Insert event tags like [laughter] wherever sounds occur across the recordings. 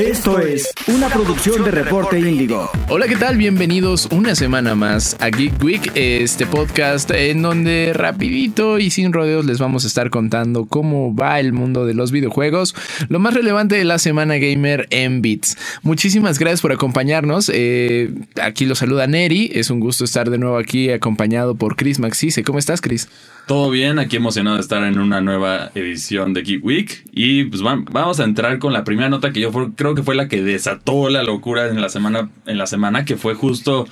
Esto es una producción de Reporte Índigo. Hola, ¿qué tal? Bienvenidos una semana más a Geek Week, este podcast en donde rapidito y sin rodeos les vamos a estar contando cómo va el mundo de los videojuegos, lo más relevante de la semana gamer en Bits. Muchísimas gracias por acompañarnos. Eh, aquí lo saluda Neri, es un gusto estar de nuevo aquí acompañado por Chris Maxice. ¿Cómo estás, Chris? Todo bien, aquí emocionado de estar en una nueva edición de Geek Week y pues vamos a entrar con la primera nota que yo creo que fue la que desató la locura en la semana, en la semana que fue justo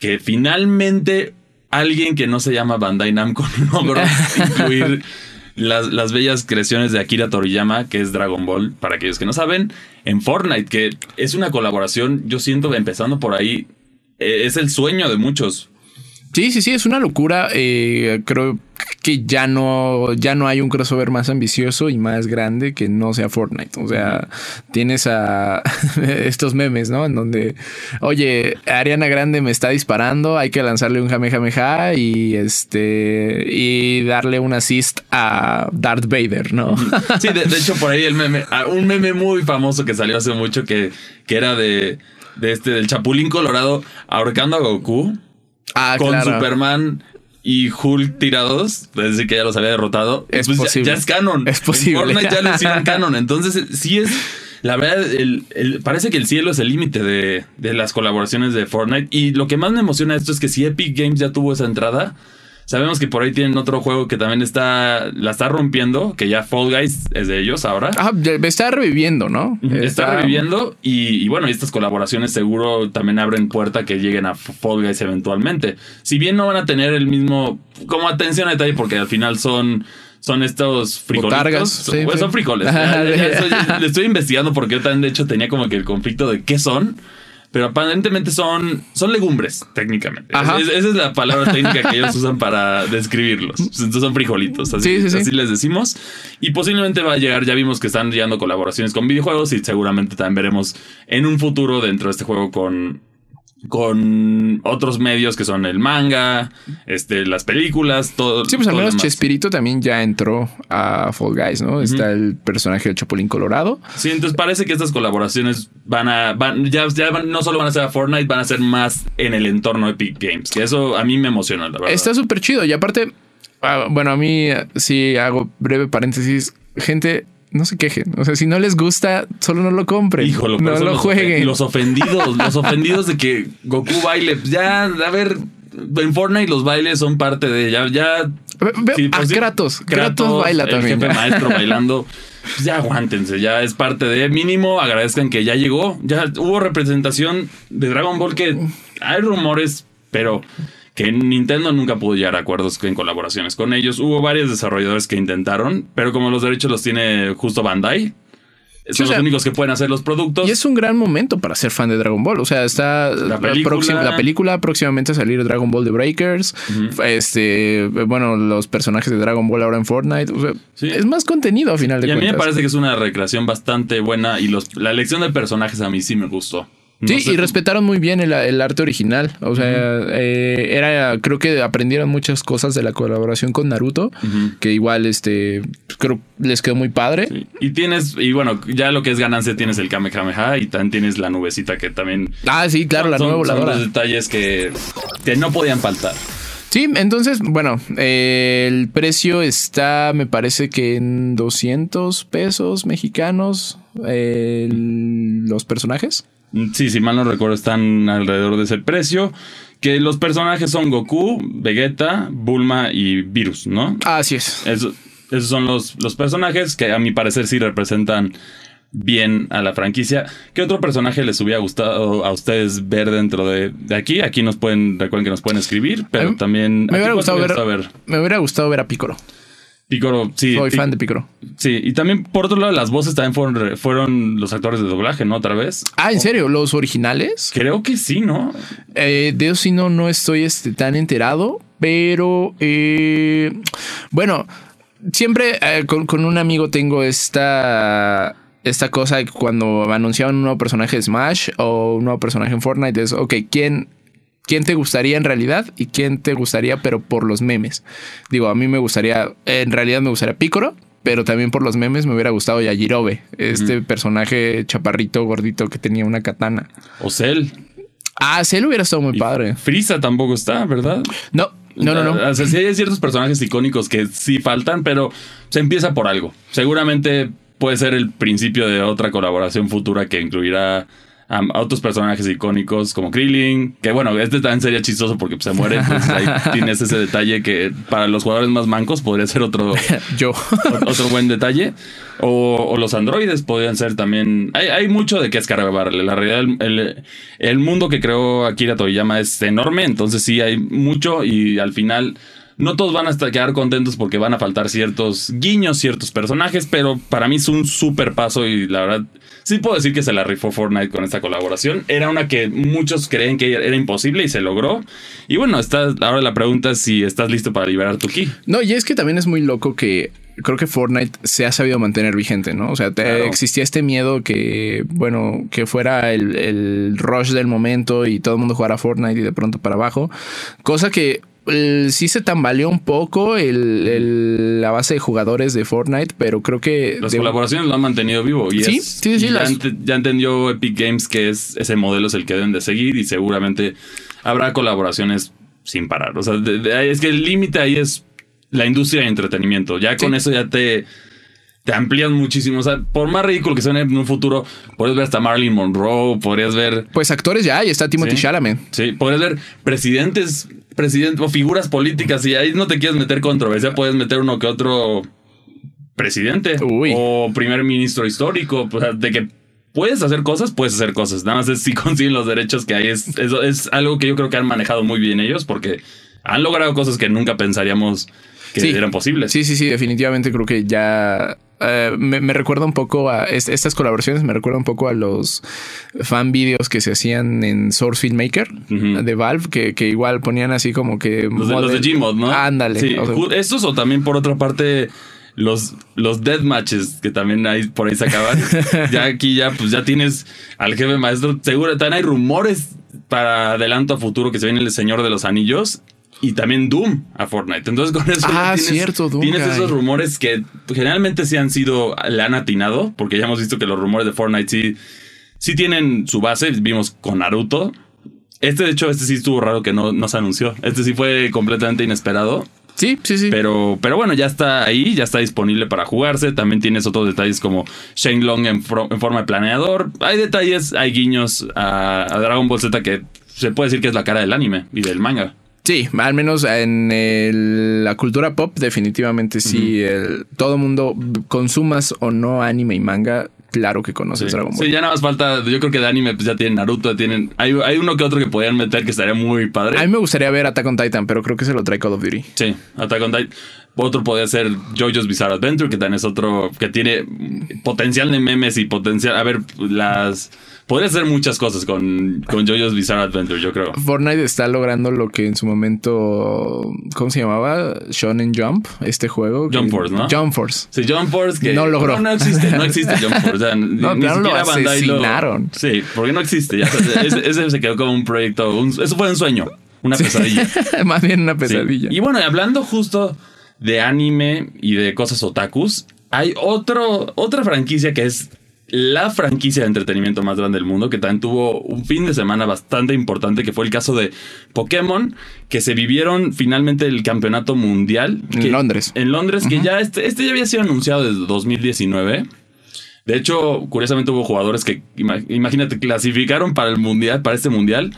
que finalmente alguien que no se llama Bandai Namco [laughs] logró incluir [laughs] las, las, bellas creaciones de Akira Toriyama, que es Dragon Ball, para aquellos que no saben, en Fortnite, que es una colaboración, yo siento, empezando por ahí, eh, es el sueño de muchos. Sí, sí, sí, es una locura. Eh, creo que ya no, ya no hay un crossover más ambicioso y más grande que no sea Fortnite. O sea, tienes a [laughs] estos memes, ¿no? En donde, oye, Ariana Grande me está disparando, hay que lanzarle un Jamejameja y este y darle un assist a Darth Vader, ¿no? Sí, de, hecho, por ahí el meme, un meme muy famoso que salió hace mucho que, que era de, de este, del Chapulín Colorado ahorcando a Goku. Ah, con Superman y Hulk tirados, es decir, que ya los había derrotado. Es pues posible. Ya, es canon. Es posible. Fortnite ya le hicieron [laughs] canon. Entonces, sí es. La verdad, el, parece que el cielo es el límite de, de las colaboraciones de Fortnite. Y lo que más me emociona esto es que si Epic Games ya tuvo esa entrada, Sabemos que por ahí tienen otro juego que también está la está rompiendo, que ya Fall Guys es de ellos ahora. Ah, está reviviendo, ¿no? Está, reviviendo y, bueno, estas colaboraciones seguro también abren puerta que lleguen a Fall Guys eventualmente. Si bien no van a tener el mismo, como atención a detalle, porque al final son son estos frijolitos. Sí, pues son frijoles. [laughs] [laughs] le estoy investigando porque yo también, de hecho, tenía como que el conflicto de qué son pero aparentemente son, son legumbres, técnicamente. esa es la palabra técnica que ellos usan para describirlos. Entonces son frijolitos, así, así les decimos. Y posiblemente va a llegar, ya vimos que están llegando colaboraciones con videojuegos y seguramente también veremos en un futuro dentro de este juego con con otros medios que son el manga, este, las películas, todo. Sí, pues al menos Chespirito también ya entró a Fall Guys, ¿no? Está el personaje del Chapulín Colorado. Sí, entonces parece que estas colaboraciones van a, van, ya, ya no solo van a ser a Fortnite, van a ser más en el entorno de Epic Games, que eso a mí me emociona, la verdad. Está súper chido y aparte, ah, bueno, a mí sí hago breve paréntesis, gente no se quejen. O sea, si no les gusta, solo no lo compren. Híjole, no lo jueguen. Los ofendidos, los ofendidos de que Goku baile. Ya, a ver, en Fortnite los bailes son parte de ya. ya Kratos, Kratos. baila el también. Jefe [laughs] maestro bailando. Pues ya aguántense, ya es parte de mínimo. Agradezcan que ya llegó. Ya hubo representación de Dragon Ball que hay rumores, pero que Nintendo nunca pudo llegar a acuerdos en colaboraciones con ellos. Hubo varios desarrolladores que intentaron, pero como los derechos los tiene justo Bandai, son los únicos que pueden hacer los productos. Y es un gran momento para ser fan de Dragon Ball. O sea, está la película, la película próximamente a salir Dragon Ball The Breakers. Este, bueno, los personajes de Dragon Ball ahora en Fortnite. Es más contenido a final de cuentas. Y a mí me parece que es una recreación bastante buena y los, la elección de personajes a mí sí me gustó sí, y respetaron muy bien el, arte original. O sea, eh, era, creo que aprendieron muchas cosas de la colaboración con Naruto, que igual, este, creo les quedó muy padre. Y tienes, y bueno, ya lo que es ganancia tienes el Kamehameha y también tienes la nubecita que también. Ah, sí, claro, la nueva voladora. Son los detalles que, que no podían faltar. Sí, entonces, bueno, el precio está, me parece que en 200 pesos mexicanos los personajes. Sí, si mal no recuerdo, están alrededor de ese precio. Que los personajes son Goku, Vegeta, Bulma y Virus, ¿no? Así es. esos son los, los personajes que a mi parecer sí representan bien a la franquicia. ¿Qué otro personaje les hubiera gustado a ustedes ver dentro de, aquí? Aquí nos pueden, recuerden que nos pueden escribir, pero también... Me hubiera, gustado ver, me hubiera gustado ver a Piccolo. Picoro, sí. Soy fan de Picoro. Sí, y también por otro lado, las voces también fueron, fueron los actores de doblaje, ¿no? Otra vez. Ah, ¿en serio? ¿Los originales? Creo que sí, ¿no? Eh, de eso sí no, no estoy este, tan enterado, pero eh, bueno, siempre eh, con, un amigo tengo esta esta cosa cuando anunciaban un nuevo personaje de Smash o un nuevo personaje en Fortnite es, ok, ¿quién quién te gustaría en realidad y quién te gustaría, pero por los memes. Digo, a mí me gustaría, en realidad me gustaría Picoro, pero también por los memes me hubiera gustado Yajirobe, este personaje chaparrito, gordito que tenía una katana. O Cell. Ah, Cell hubiera estado muy padre. Frisa tampoco está, ¿verdad? No, no, no, no. O sea, sí hay ciertos personajes icónicos que sí faltan, pero se empieza por algo. Seguramente puede ser el principio de otra colaboración futura que incluirá a, otros personajes icónicos como Krillin, que bueno, este también sería chistoso porque se muere, entonces ahí [laughs] tienes ese detalle que para los jugadores más mancos podría ser otro, [laughs] Yo. otro buen detalle. O, o los androides podrían ser también. Hay, hay mucho de qué escarbarle. La realidad, el, el, el mundo que creó Akira Toriyama es enorme, entonces sí hay mucho y al final no todos van a estar, quedar contentos porque van a faltar ciertos guiños, ciertos personajes, pero para mí es un súper paso y la verdad sí puedo decir que se la rifó Fortnite con esta colaboración. Era una que muchos creen que era imposible y se logró. Y bueno, está, ahora la pregunta es si estás listo para liberar tu ki. No, y es que también es muy loco que creo que Fortnite se ha sabido mantener vigente, ¿no? O sea, te- Claro. existía este miedo que, bueno, que fuera el, el rush del momento y todo el mundo jugara Fortnite y de pronto para abajo. Cosa que eh, sí se tambaleó un poco el, el- la base de jugadores de Fortnite, pero creo que... Las de- colaboraciones lo han mantenido vivo. Y Sí, es- sí, sí, y ya, entendió Epic Games que es ese modelo es el que deben de seguir y seguramente habrá colaboraciones sin parar. O sea, de- de ahí- es que el límite ahí es la industria de entretenimiento. Ya con Sí. eso ya te, te amplían muchísimo. O sea, por más ridículo que suene en un futuro, podrías ver hasta Marilyn Monroe, podrías ver Pues actores ya hay, está Timothy Sí. Chalamet. Sí, podrías ver presidentes, presidentes o figuras políticas y ahí no te quieres meter controversia, puedes meter uno que otro presidente Uy. o primer ministro histórico, o sea, de que puedes hacer cosas, puedes hacer cosas. Nada más es si [laughs] consiguen los derechos que hay. Es, es algo que yo creo que han manejado muy bien ellos porque han logrado cosas que nunca pensaríamos que Sí. eran posibles. Sí, sí, sí, definitivamente creo que ya eh, me, me recuerda un poco a est- estas colaboraciones, me recuerda un poco a los fan videos que se hacían en Source Filmmaker de Valve, que, que igual ponían así como que Los de, los de Gmod, ¿no? Ándale. Sí, o sea, estos o también por otra parte los, los death matches que también hay por ahí se acaban. [laughs] ya aquí ya pues ya tienes al jefe maestro. Seguro también hay rumores para adelanto a futuro que se viene el Señor de los Anillos. Y también Doom a Fortnite. Entonces, con eso Ah, tienes, cierto, Doom, tienes esos rumores que generalmente sí han sido, le han atinado, porque ya hemos visto que los rumores de Fortnite sí, sí tienen su base. Vimos con Naruto. Este, de hecho, este sí estuvo raro que no, no se anunció. Este sí fue completamente inesperado. sí, sí, sí. Pero, pero bueno, ya está ahí, ya está disponible para jugarse. También tienes otros detalles como Shane Long en, forma de planeador. Hay detalles, hay guiños a, a Dragon Ball Z que se puede decir que es la cara del anime y del manga. Sí, al menos en el- la cultura pop, definitivamente sí. el- todo mundo, consumas o no anime y manga, claro que conoces Sí. Dragon Ball. Sí, ya nada más falta. Yo creo que de anime pues ya tienen Naruto, tienen. Hay, hay uno que otro que podrían meter que estaría muy padre. A mí me gustaría ver Attack on Titan, pero creo que se lo trae Call of Duty. Sí, Attack on Titan. Otro podría ser JoJo's Bizarre Adventure, que también es otro que tiene potencial de memes y potencial. A ver, las. Podría hacer muchas cosas con, con JoJo's Bizarre Adventure, yo creo. Fortnite está logrando lo que en su momento, ¿cómo se llamaba? Shonen Jump, este juego. que- Jump Force, ¿no? Jump Force. Sí, Jump Force que No logró. No, no existe, no existe Jump Force. O sea, [laughs] No, ni claro, lo asesinaron. Sí, porque no existe. Ya, ese, ese se quedó como un proyecto. un- eso fue un sueño, una pesadilla. [laughs] Más bien una Sí. pesadilla. Y bueno, hablando justo de anime y de cosas otakus, hay otro, otra franquicia que es la franquicia de entretenimiento más grande del mundo, que también tuvo un fin de semana bastante importante, que fue el caso de Pokémon, que se vivieron finalmente el campeonato mundial. En que- Londres. En Londres, que ya este, este ya había sido anunciado desde 2019. De hecho, curiosamente hubo jugadores que, ima- imagínate, clasificaron para el mundial, para este mundial,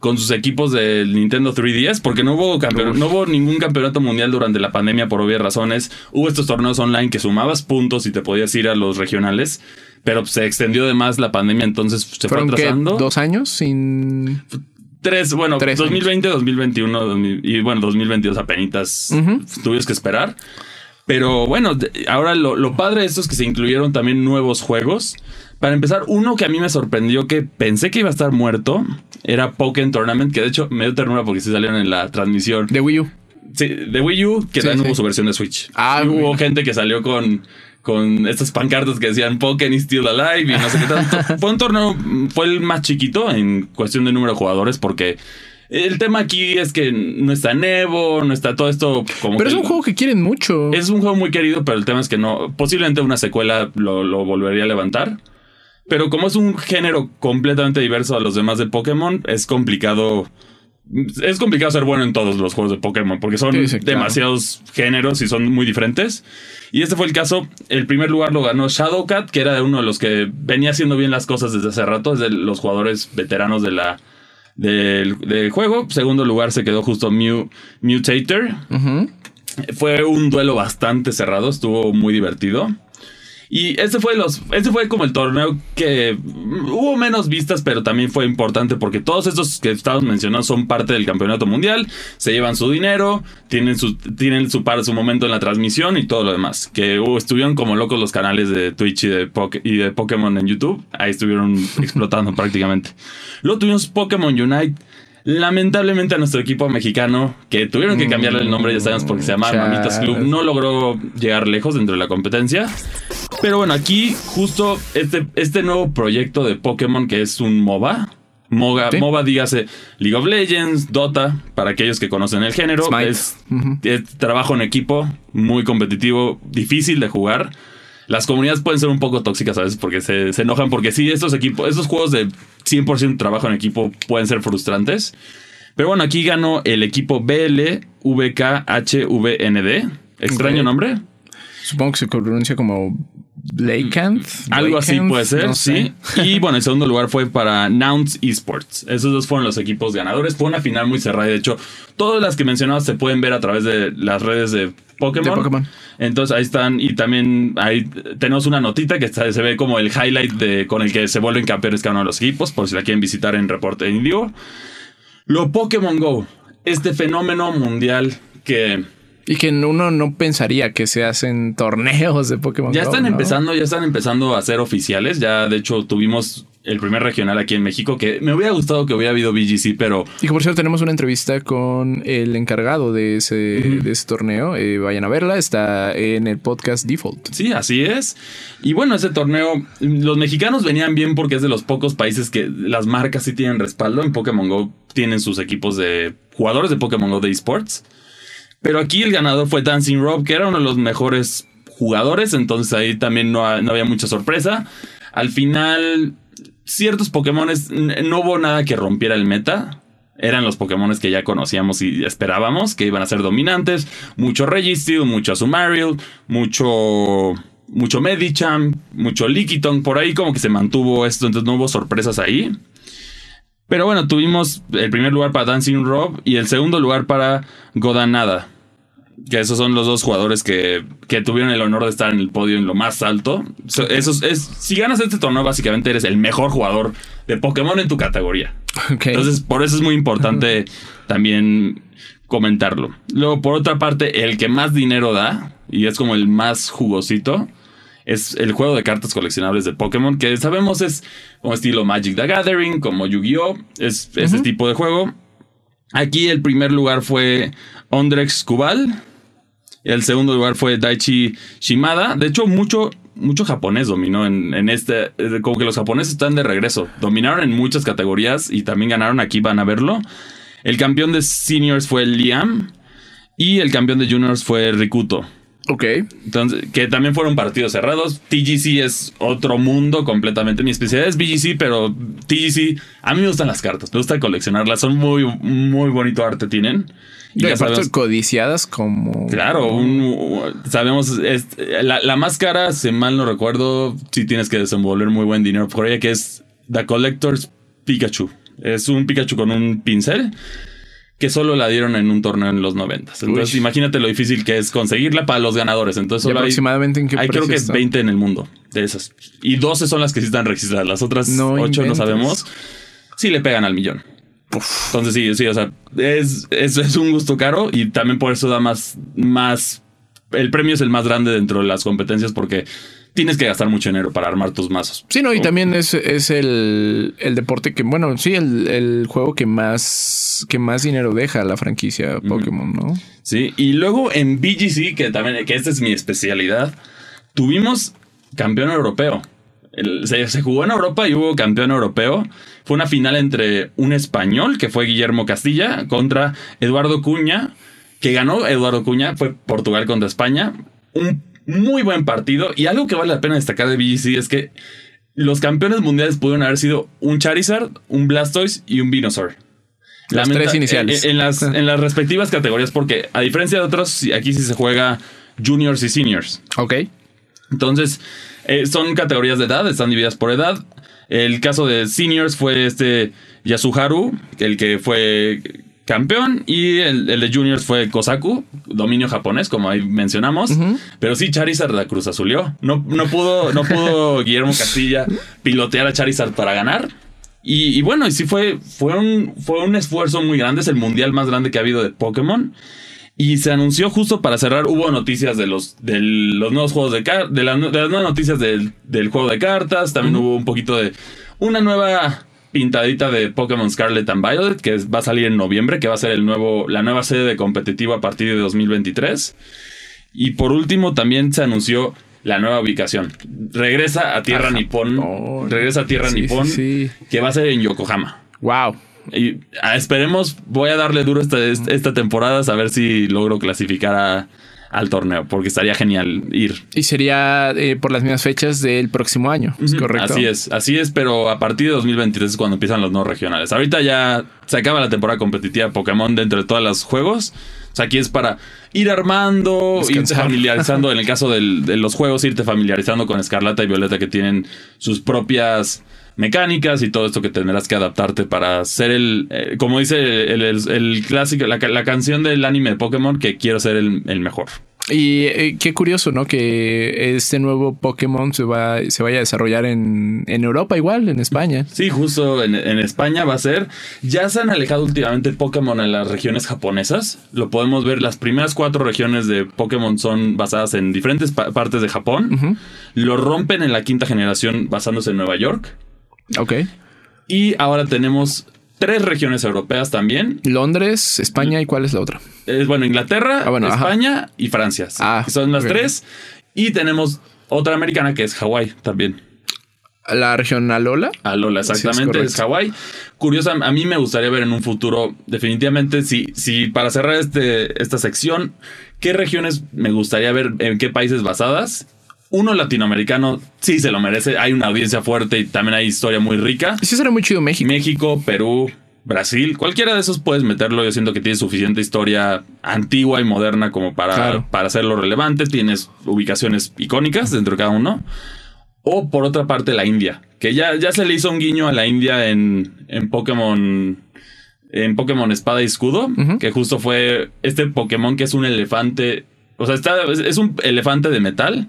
con sus equipos del Nintendo 3DS, porque no hubo, campeon- no hubo ningún campeonato mundial durante la pandemia por obvias razones. Hubo estos torneos online que sumabas puntos y te podías ir a los regionales, pero se extendió de más la pandemia, entonces se fue atrasando. ¿Dos años sin...? Tres, bueno, Tres 2020, 2021 2000 y bueno, 2022 apenas tuvimos que esperar. Pero bueno, ahora lo, lo padre de esto es que se incluyeron también nuevos juegos. Para empezar, uno que a mí me sorprendió que pensé que iba a estar muerto era Pokémon Tournament, que de hecho me dio ternura porque sí salieron en la transmisión. De Wii U. Sí, de Wii U, que Sí, también sí. hubo su versión de Switch. Ah, Y hubo gente que salió con, con estas pancartas que decían Pokémon is still alive y no sé qué tanto. [laughs] fue un torneo, fue el más chiquito en cuestión de número de jugadores porque El tema aquí es que no está Nevo, no está todo esto como. Pero que es un juego que quieren mucho. Es un juego muy querido, pero el tema es que no. Posiblemente una secuela lo, lo volvería a levantar. Pero como es un género completamente diverso a los demás de Pokémon, es complicado. Es complicado ser bueno en todos los juegos de Pokémon porque son Sí, sí, claro. demasiados géneros y son muy diferentes. Y este fue el caso. El primer lugar lo ganó Shadowcat, que era uno de los que venía haciendo bien las cosas desde hace rato, es de los jugadores veteranos de la, del, del juego. Segundo lugar se quedó justo Mew, Mutator. Fue un duelo bastante cerrado, estuvo muy divertido. Y este fue los, este fue como el torneo que hubo menos vistas, pero también fue importante porque todos estos que estamos mencionando son parte del campeonato mundial, se llevan su dinero, tienen su, tienen su par, su momento en la transmisión y todo lo demás. Que uh, estuvieron como locos los canales de Twitch y de, y de Pokémon en YouTube, ahí estuvieron [laughs] explotando prácticamente. Luego tuvimos Pokémon Unite. Lamentablemente a nuestro equipo mexicano, que tuvieron que cambiarle el nombre, ya sabemos, porque se llama. Mamitas Club, no logró llegar lejos dentro de la competencia. Pero bueno, aquí justo este, este nuevo proyecto de Pokémon que es un MOBA. Sí. MOBA dígase League of Legends, Dota, para aquellos que conocen el género. Es, trabajo en equipo, muy competitivo, difícil de jugar. Las comunidades pueden ser un poco tóxicas a veces porque se, se enojan porque sí, estos equipos, estos juegos de 100% trabajo en equipo pueden ser frustrantes. Pero bueno, aquí ganó el equipo BLVKHVND. Extraño nombre. Supongo que se pronuncia como Blakehanth. Algo así puede ser, no sé. sí. [laughs] Y bueno, el segundo lugar fue para Nouns Esports. Esos dos fueron los equipos ganadores. Fue una final muy cerrada. De hecho, todas las que mencionabas se pueden ver a través de las redes de Pokémon. De Pokémon. Entonces ahí están. Y también ahí tenemos una notita que está- se ve como el highlight de, con el que se vuelven campeones cada uno de los equipos. Por si la quieren visitar en Reporte Indio. Lo Pokémon Go. Este fenómeno mundial que Y que uno no pensaría que se hacen torneos de Pokémon. Ya Go, están ¿no? empezando, ya están empezando a ser oficiales. Ya, de hecho, tuvimos el primer regional aquí en México, que me hubiera gustado que hubiera habido BGC, pero Y que por cierto tenemos una entrevista con el encargado de ese, de ese torneo. Eh, vayan a verla, está en el podcast Default. sí, así es. Y bueno, ese torneo, los mexicanos venían bien porque es de los pocos países que las marcas sí tienen respaldo. En Pokémon Go tienen sus equipos de jugadores de Pokémon Go de esports. Pero aquí el ganador fue Dancing Rob, que era uno de los mejores jugadores, entonces ahí también no, no había mucha sorpresa. Al final, ciertos Pokémones, n- no hubo nada que rompiera el meta. Eran los Pokémones que ya conocíamos y esperábamos que iban a ser dominantes. Mucho Registeel, mucho Azumarill, mucho, mucho Medicham, mucho Lickitung. Por ahí como que se mantuvo esto, entonces no hubo sorpresas ahí. Pero bueno, tuvimos el primer lugar para Dancing Rob y el segundo lugar para Godanada. Que esos son los dos jugadores que, que tuvieron el honor de estar en el podio en lo más alto. So- esos es, si ganas este torneo, básicamente eres el mejor jugador de Pokémon en tu categoría. Entonces, por eso es muy importante también comentarlo. Luego, por otra parte, el que más dinero da, y es como el más jugosito, es el juego de cartas coleccionables de Pokémon, que sabemos es como estilo Magic the Gathering, como Yu-Gi-Oh! Es ese tipo de juego. Aquí el primer lugar fue Ondrex Kubal. El segundo lugar fue Daichi Shimada. De hecho, mucho, mucho japonés dominó en, en este. eh, Como que los japoneses están de regreso. Dominaron en muchas categorías y también ganaron. Aquí van a verlo. El campeón de seniors fue Liam. Y el campeón de juniors fue Rikuto. Ok. Entonces, que también fueron partidos cerrados. TGC es otro mundo completamente. Mi especialidad es BGC, pero TGC, a mí me gustan las cartas. Me gusta coleccionarlas. Son muy, muy bonito arte tienen. Y ya sabemos- codiciadas como. Claro, un- sabemos, es- la, la más cara, si mal no recuerdo, sí tienes que desenvolver muy buen dinero por ella, que es The Collector's Pikachu. Es un Pikachu con un pincel que solo la dieron en un torneo en los 90. Entonces, Uy. imagínate lo difícil que es conseguirla para los ganadores. Entonces, ¿Y solo hay, aproximadamente en qué hay creo que está? 20 en el mundo de esas. Y 12 son las que sí están registradas. Las otras No 8 no sabemos. Sí le pegan al millón. Entonces sí, sí, o sea, es, es, es un gusto caro y también por eso da más, más, el premio es el más grande dentro de las competencias porque tienes que gastar mucho dinero para armar tus mazos. Sí, no, y también es, es el, el deporte que, bueno, sí, el, el juego que más, que más dinero deja a la franquicia Pokémon, ¿no? Sí, y luego en BGC, que también, que esta es mi especialidad, tuvimos campeón europeo. se, jugó en Europa y hubo campeón europeo. Fue una final entre un español, que fue Guillermo Castilla, contra Eduardo Cuña, que ganó Eduardo Cuña, fue Portugal contra España. Un muy buen partido. Y algo que vale la pena destacar de BGC es que los campeones mundiales pudieron haber sido un Charizard, un Blastoise y un Venusaur. Las tres iniciales. En, las, en las respectivas categorías, porque a diferencia de otros, aquí sí se juega juniors y seniors. Ok. Entonces, eh, son categorías de edad, están divididas por edad. El caso de seniors fue este Yasuharu, el que fue campeón, y el, de juniors fue Kosaku, dominio japonés, como ahí mencionamos. Pero sí, Charizard la cruz azulió. No, no, pudo, no pudo [laughs] Guillermo Castilla pilotear a Charizard para ganar. Y, bueno, y sí fue, fue, un, fue un esfuerzo muy grande. Es el mundial más grande que ha habido de Pokémon. Y se anunció justo para cerrar, hubo noticias de los, de los nuevos juegos de cartas, de, las nuevas noticias del, juego de cartas, también hubo un poquito de una nueva pintadita de Pokémon Scarlet and Violet, que va a salir en noviembre, que va a ser el nuevo, la nueva sede de competitivo a partir de 2023. Y por último, también se anunció la nueva ubicación. Regresa a Tierra Nippon. Regresa a Tierra Nippon, que va a ser en Yokohama. Wow. Y ah, esperemos, voy a darle duro esta, esta temporada a ver si logro clasificar a, al torneo, porque estaría genial ir. Y sería eh, por las mismas fechas del próximo año, correcto? Así es, así es, pero a partir de 2023 es cuando empiezan los no regionales. Ahorita ya se acaba la temporada competitiva de Pokémon dentro de todos los juegos. O sea, aquí es para ir armando, irte familiarizando. en el caso de los juegos, irte familiarizando con Escarlata y Violeta que tienen sus propias mecánicas y todo esto que tendrás que adaptarte para ser el, eh, como dice el, clásico, la, canción del anime de Pokémon, que quiero ser el, mejor. Y eh, qué curioso, ¿no? Que este nuevo Pokémon se, va, se vaya a desarrollar en, Europa igual, en España. Sí, justo en, España va a ser. Ya se han alejado últimamente Pokémon en las regiones japonesas. Lo podemos ver, las primeras cuatro regiones de Pokémon son basadas en diferentes partes de Japón. Lo rompen en la quinta generación basándose en Nueva York. Ok. Y ahora tenemos tres regiones europeas también. Londres, España y cuál es la otra? Es bueno, Inglaterra, ah, España y Francia. Ah, son las tres. Y tenemos otra americana que es Hawái también. La región Alola. Alola, exactamente, es, Hawái. Curiosa, a mí me gustaría ver en un futuro, definitivamente, si, si para cerrar este, esta sección, ¿qué regiones me gustaría ver en qué países basadas? Uno latinoamericano sí se lo merece. Hay una audiencia fuerte y también hay historia muy rica. Sí, será muy chido México. México, Perú, Brasil. Cualquiera de esos puedes meterlo. Yo siento que tiene suficiente historia antigua y moderna como para, para hacerlo relevante. Tienes ubicaciones icónicas dentro de cada uno. O por otra parte, la India. Que ya, ya se le hizo un guiño a la India en, en Pokémon. En Pokémon Espada y Escudo. Que justo fue este Pokémon que es un elefante. O sea, está, es un elefante de metal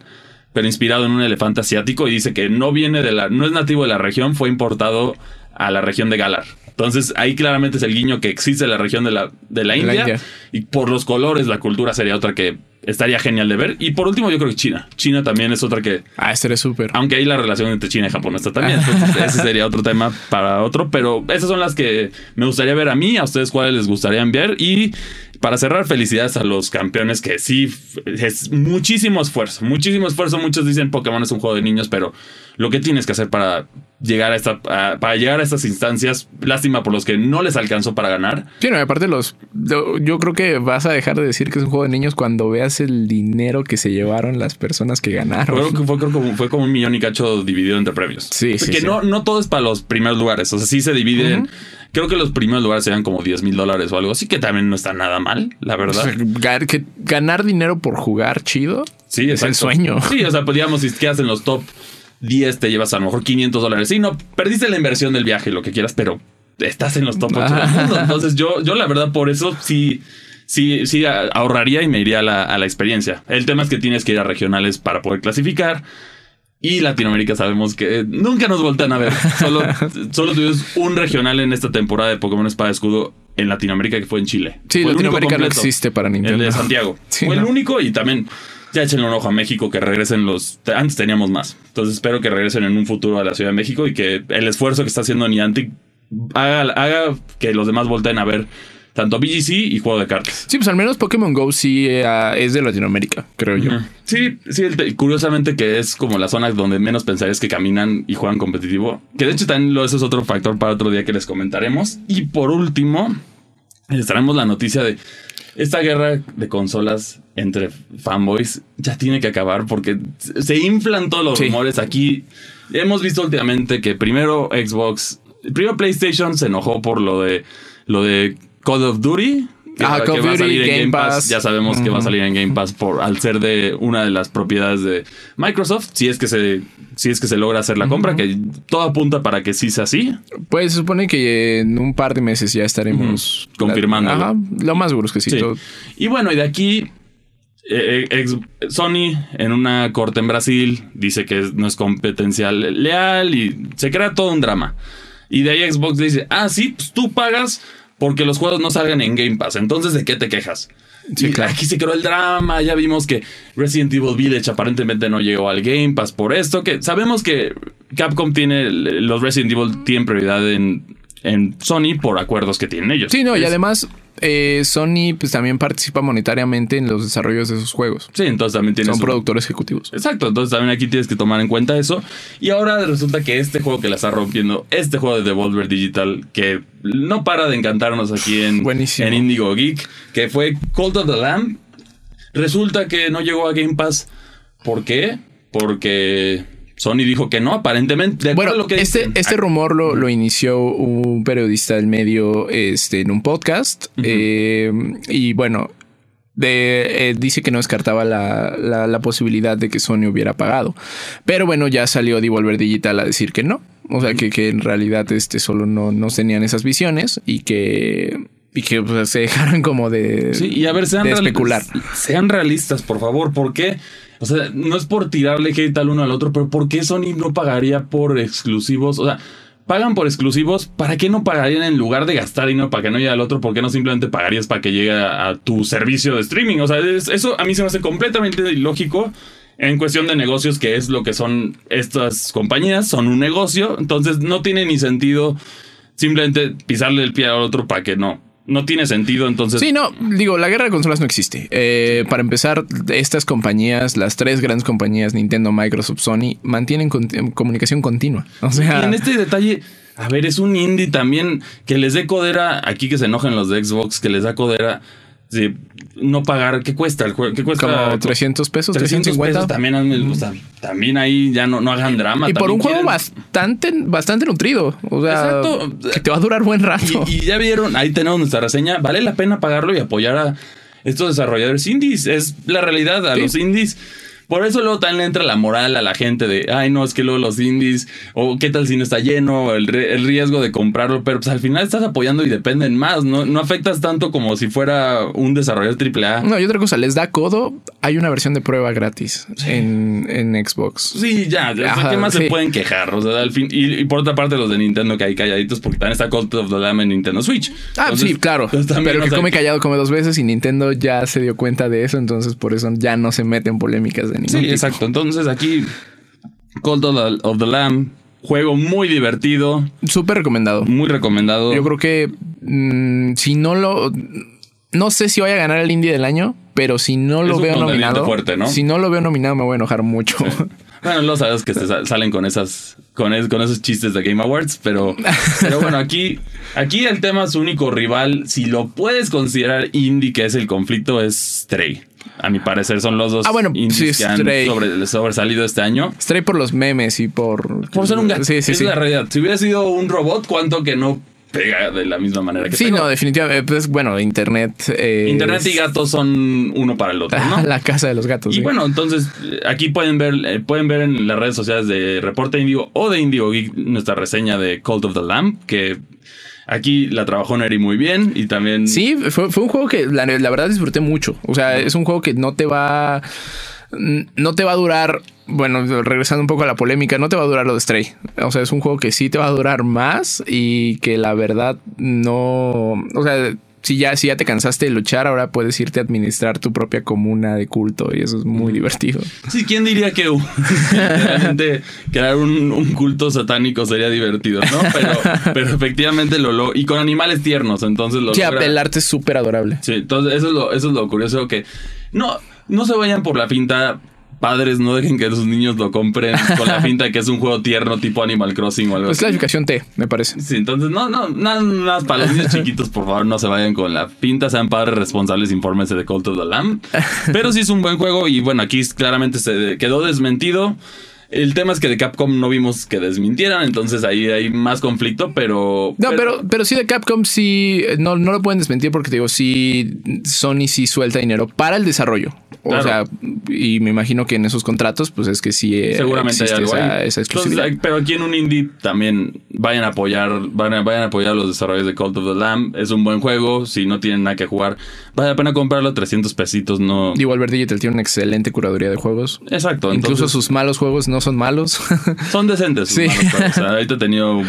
pero inspirado en un elefante asiático y dice que no viene de la, no es nativo de la región, fue importado a la región de Galar. Entonces ahí claramente es el guiño que existe la región de la, de la, India, y por los colores la cultura sería otra que estaría genial de ver. Y por último yo creo que China. China también es otra que... Ah, estaría súper. Aunque ahí la relación entre China y Japón está también. [laughs] ese sería otro tema para otro. Pero esas son las que me gustaría ver a mí, a ustedes cuáles les gustaría ver. Y para cerrar, felicidades a los campeones que sí, es muchísimo esfuerzo, muchísimo esfuerzo. Muchos dicen Pokémon es un juego de niños, pero lo que tienes que hacer para llegar a esta, para llegar a estas instancias, lástima por los que no les alcanzó para ganar. Sí, no, aparte los, yo creo que vas a dejar de decir que es un juego de niños cuando veas el dinero que se llevaron las personas que ganaron. Creo que fue, como, fue como un millón y cacho dividido entre premios. Sí, sí. Que No, no todo es para los primeros lugares, o sea, sí se dividen. Creo que los primeros lugares serían como 10 mil dólares o algo así, que también no está nada mal, la verdad. que ganar dinero por jugar chido. Sí, es el sueño. Sí, o sea, podríamos, si quedas en los top 10, te llevas a lo mejor 500 dólares. Sí, no, perdiste la inversión del viaje, lo que quieras, pero estás en los top 8 Entonces, yo, yo la verdad, por eso sí sí, sí ahorraría y me iría a la, a la, experiencia. El tema es que tienes que ir a regionales para poder clasificar. Y Latinoamérica sabemos que nunca nos voltean a ver. Solo, [laughs] solo tuvimos un regional en esta temporada de Pokémon Espada Escudo en Latinoamérica que fue en Chile. Sí, Latinoamérica no existe para Nintendo. El de Santiago. fue el único [laughs] y también ya échenle un ojo a México que regresen los. Antes teníamos más. Entonces espero que regresen en un futuro a la Ciudad de México y que el esfuerzo que está haciendo Niantic haga, haga que los demás volteen a ver tanto BGC y juego de cartas. Sí, pues al menos Pokémon Go sí eh, es de Latinoamérica, creo yo. Sí, sí, curiosamente que es como la zona donde menos pensarías que caminan y juegan competitivo. Que de hecho también lo, eso es otro factor para otro día que les comentaremos. Y por último, les traemos la noticia de esta guerra de consolas entre fanboys ya tiene que acabar porque se inflan todos los rumores. Aquí hemos visto últimamente que primero Xbox, primero PlayStation se enojó por lo de lo de Call of Duty. Que, ah, Call va a salir en Game Pass. Ya sabemos que va a salir en Game Pass por al ser de una de las propiedades de Microsoft. Si es que se, si es que se logra hacer la compra, que todo apunta para que sí sea así. Pues se supone que en un par de meses ya estaremos confirmando. Lo más seguro es que sí. Y bueno, y de aquí eh, eh, Sony en una corte en Brasil dice que no es competencial leal y se crea todo un drama. Y de ahí Xbox dice, ah, sí, pues tú pagas porque los juegos no salgan en Game Pass. Entonces, ¿de qué te quejas? Sí, claro. Aquí se creó el drama. Ya vimos que Resident Evil Village aparentemente no llegó al Game Pass por esto. Que sabemos que Capcom tiene los Resident Evil tienen prioridad en, en Sony por acuerdos que tienen ellos. Sí, no, y además eh, Sony pues también participa monetariamente en los desarrollos de sus juegos. Sí, entonces también tiene Son productores ejecutivos. Exacto, entonces también aquí tienes que tomar en cuenta eso. Y ahora resulta que este juego que la está rompiendo, este juego de Devolver Digital, que no para de encantarnos aquí en, en Indigo Geek, que fue Cult of the Lamb, resulta que no llegó a Game Pass. ¿Por qué? Porque Sony dijo que no, aparentemente. bueno, lo que este, este rumor lo, lo, inició un periodista del medio este, en un podcast. Eh, y bueno, de, eh, dice que no descartaba la, la, posibilidad de que Sony hubiera pagado. Pero bueno, ya salió Devolver Digital a decir que no. O sea, que, que en realidad este, solo no, no tenían esas visiones y que y que pues, se dejaron como de, sí, y a ver, sean especular. Sean realistas, por favor, ¿por qué? O sea, no es por tirarle hate al uno al otro, pero ¿por qué Sony no pagaría por exclusivos? O sea, pagan por exclusivos, ¿para qué no pagarían en lugar de gastar dinero para que no llegue al otro? ¿Por qué no simplemente pagarías para que llegue a, tu servicio de streaming? O sea, eso a mí se me hace completamente ilógico en cuestión de negocios, que es lo que son estas compañías, son un negocio, entonces no tiene ni sentido simplemente pisarle el pie al otro para que no no tiene sentido, entonces. Sí, no, digo, la guerra de consolas no existe. Eh, para empezar, estas compañías, las tres grandes compañías, Nintendo, Microsoft, Sony, mantienen comunicación continua. O sea. Y en este detalle, a ver, es un indie también que les dé codera, aquí que se enojen los de Xbox, que les da codera Sí, no pagar, ¿qué cuesta el juego? ¿Qué cuesta? Como 300 pesos, 350. también, también ahí ya no, no hagan drama. Y por un juego bastante, bastante nutrido. O sea, que te va a durar buen rato. Y, ya vieron, ahí tenemos nuestra reseña. Vale la pena pagarlo y apoyar a estos desarrolladores indies. Es la realidad, a los indies por eso luego también le entra la moral a la gente de, ay, no, es que luego los indies, o qué tal si no está lleno, el, el riesgo de comprarlo, pero pues al final estás apoyando y dependen más, ¿no? No afectas tanto como si fuera un desarrollador AAA. No, y otra cosa, les da codo, hay una versión de prueba gratis en, en, Xbox. Sí, ya, ¿qué más se pueden quejar? O sea, al fin, y, por otra parte los de Nintendo que hay calladitos, porque también está Call of the Lamb en Nintendo Switch. Ah, sí, claro. Pero que come callado come dos veces y Nintendo ya se dio cuenta de eso, entonces por eso ya no se mete en polémicas de Sí, exacto. Entonces aquí, Cold of the Lamb, juego muy divertido. Súper recomendado. Muy recomendado. Yo creo que mm, si no lo... No sé si voy a ganar el indie del año, pero si no lo veo nominado... Fuerte, ¿no? Si no lo veo nominado me voy a enojar mucho. Bueno, lo sabes que salen con esas con, con, esos chistes de Game Awards, pero, pero bueno, aquí, aquí el tema, su único rival, si lo puedes considerar indie, que es el conflicto, es Stray. A mi parecer son los dos ah, bueno, indies que han sobre, sobresalido este año. Stray por los memes y por... Por ser un gato. Sí, sí, es la realidad. Si hubiera sido un robot, ¿cuánto que no pega de la misma manera que Sí, no, definitivamente. Pues bueno, Internet. Internet y gatos son uno para el otro, ¿no? [laughs] la casa de los gatos. Y bueno, entonces aquí pueden ver, eh, pueden ver en las redes sociales de Reporte Indigo o de Indigo Geek nuestra reseña de Cult of the Lamb, que Aquí la trabajó Neri muy bien y también. Sí, fue, un juego que la, la, verdad disfruté mucho. O sea, es un juego que no te va. No te va a durar bueno, regresando un poco a la polémica, no te va a durar lo de Stray. O sea, es un juego que sí te va a durar más y que la verdad no. O sea, si ya, si ya te cansaste de luchar, ahora puedes irte a administrar tu propia comuna de culto y eso es muy divertido. Sí, ¿quién diría que uh, [laughs] realmente crear un, un culto satánico sería divertido, ¿no? Pero, pero efectivamente lo lo y con animales tiernos, entonces lo Sí, logra. el arte es súper adorable. Sí, entonces eso es lo, eso es lo curioso que no, no se vayan por la pinta. Padres, no dejen que sus niños lo compren [laughs] con la pinta de que es un juego tierno tipo Animal Crossing o algo Es así. clasificación T, me parece. Sí, entonces no, no, nada más para los niños [laughs] chiquitos, por favor, no se vayan con la pinta, sean padres responsables, infórmense de Cult of the Lamb. [laughs] Pero sí es un buen juego y bueno, aquí claramente se quedó desmentido. El tema es que de Capcom no vimos que desmintieran, entonces ahí hay más conflicto, pero... No, pero, pero sí de Capcom sí, eh, no, no lo pueden desmentir porque te digo, sí, Sony sí suelta dinero para el desarrollo. O Claro. sea, y me imagino que en esos contratos, pues es que sí eh, Seguramente hay algo esa, ahí. esa Entonces, exclusividad. hay- pero aquí en un indie también vayan a apoyar, van a- vayan a apoyar los desarrollos de Cult of the Lamb. Es un buen juego, si no tienen nada que jugar, vale la pena comprarlo, 300 pesitos, no... Albert Digital tiene una excelente curaduría de juegos. Exacto, Incluso entonces sus malos juegos no son malos. [laughs] son decentes. Sí. malos juegos. O sea, ahorita he tenido,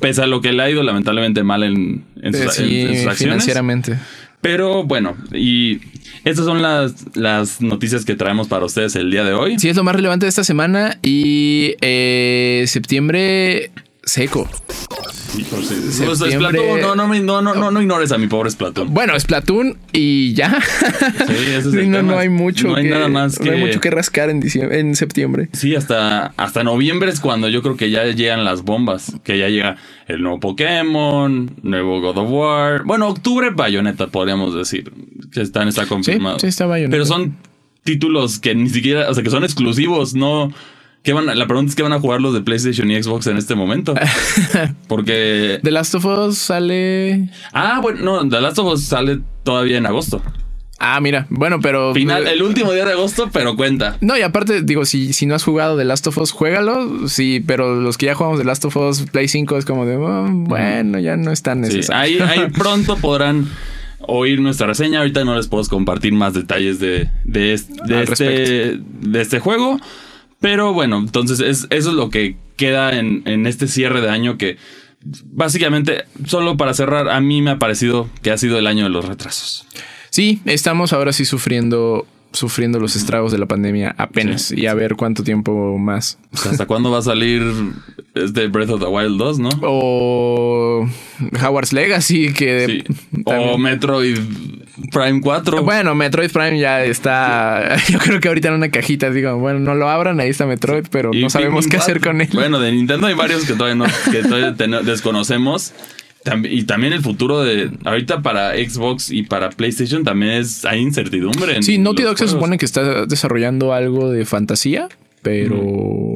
pese a lo que le ha ido lamentablemente mal en, en sus, sí, en- en sus acciones. financieramente. Pero bueno, y estas son las, las noticias que traemos para ustedes el día de hoy. Sí, es lo más relevante de esta semana. Y eh, septiembre seco. Sí. Splatoon, no, no, no, no, no, no ignores a mi pobre Splatoon. Bueno, Splatoon y ya. Sí, Sí, no, no hay mucho No hay que, nada más no hay que- mucho que rascar en, diciembre, en septiembre. Sí, hasta, hasta noviembre es cuando yo creo que ya llegan las bombas. Que ya llega el nuevo Pokémon, nuevo God of War. Bueno, octubre, Bayonetta, podríamos decir. Que están, está confirmado. sí, está Bayonetta. Pero son títulos que ni siquiera, o sea, que son exclusivos, no. ¿Qué van a- la pregunta es qué van a jugar los de PlayStation y Xbox en este momento. [laughs] Porque. The Last of Us sale. Ah, bueno, no, The Last of Us sale todavía en agosto. Ah, mira, bueno, pero. Final, el último día de agosto, pero cuenta. No, y aparte, digo, si, si no has jugado The Last of Us, juégalo. Sí, pero los que ya jugamos The Last of Us Play 5 es como de, oh, bueno, ya no es tan Sí, necesario. ahí, ahí [laughs] pronto podrán oír nuestra reseña. Ahorita no les puedo compartir más detalles de, de, este, de este juego. Pero bueno, entonces es, eso es lo que queda en, en este cierre de año que básicamente, solo para cerrar, a mí me ha parecido que ha sido el año de los retrasos. Sí, estamos ahora sí sufriendo, sufriendo los estragos de la pandemia apenas. Sí. y a ver cuánto tiempo más. O sea, ¿Hasta cuándo va a salir este Breath of the Wild 2, no? O Howard's Legacy, que Sí. O Metroid Prime 4. Bueno, Metroid Prime ya está. [laughs] Yo creo que ahorita en una cajita digo, bueno, no lo abran, ahí está Metroid, pero Y no sabemos qué hacer 4. con él. Bueno, de Nintendo hay varios que todavía no, que todavía desconocemos. Y también el futuro de ahorita para Xbox y para PlayStation también es hay incertidumbre. en sí, Naughty Dog se supone que está desarrollando algo de fantasía, pero.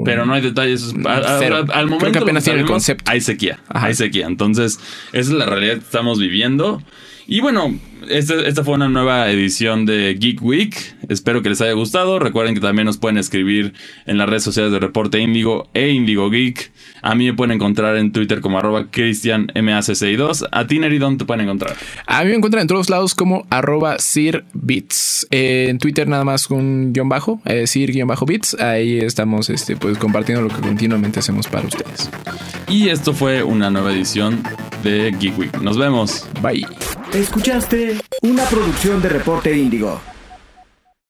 Pero no hay detalles. A- a- Cero. al Creo momento que apenas tiene el concepto. Hay sequía. Ajá. Hay sequía. Entonces, esa es la realidad que estamos viviendo. Y bueno, este- esta fue una nueva edición de Geek Week. Espero que les haya gustado. Recuerden que también nos pueden escribir en las redes sociales de Reporte Índigo e Índigo Geek. A mí me pueden encontrar en Twitter como arroba cristianmac62. A ti, Neri, ¿dónde te pueden encontrar? A mí me encuentran en todos lados como arroba sirbits. Eh, en Twitter nada más con guion bajo, eh, sir-bits. Ahí estamos este, pues, compartiendo lo que continuamente hacemos para ustedes. Y esto fue una nueva edición de Geek Week. Nos vemos. Bye. Escuchaste una producción de Reporte Índigo.